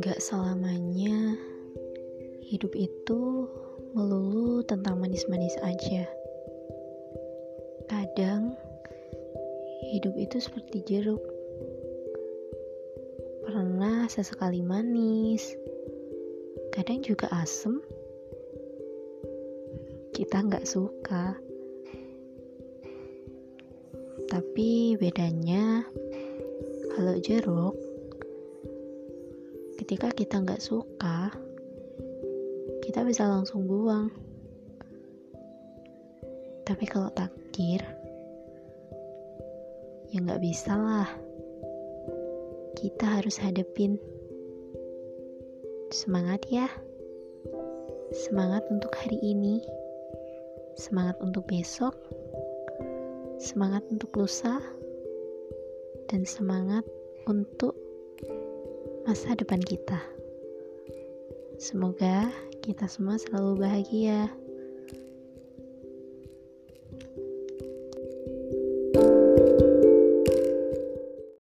Gak selamanya hidup itu melulu tentang manis-manis aja. Kadang hidup itu seperti jeruk. Pernah sesekali manis, kadang juga asem. Kita nggak suka. Tapi bedanya kalau jeruk ketika kita nggak suka kita bisa langsung buang. Tapi kalau takdir ya nggak bisa lah. Kita harus hadepin. Semangat ya. Semangat untuk hari ini. Semangat untuk besok semangat untuk lusa dan semangat untuk masa depan kita. Semoga kita semua selalu bahagia.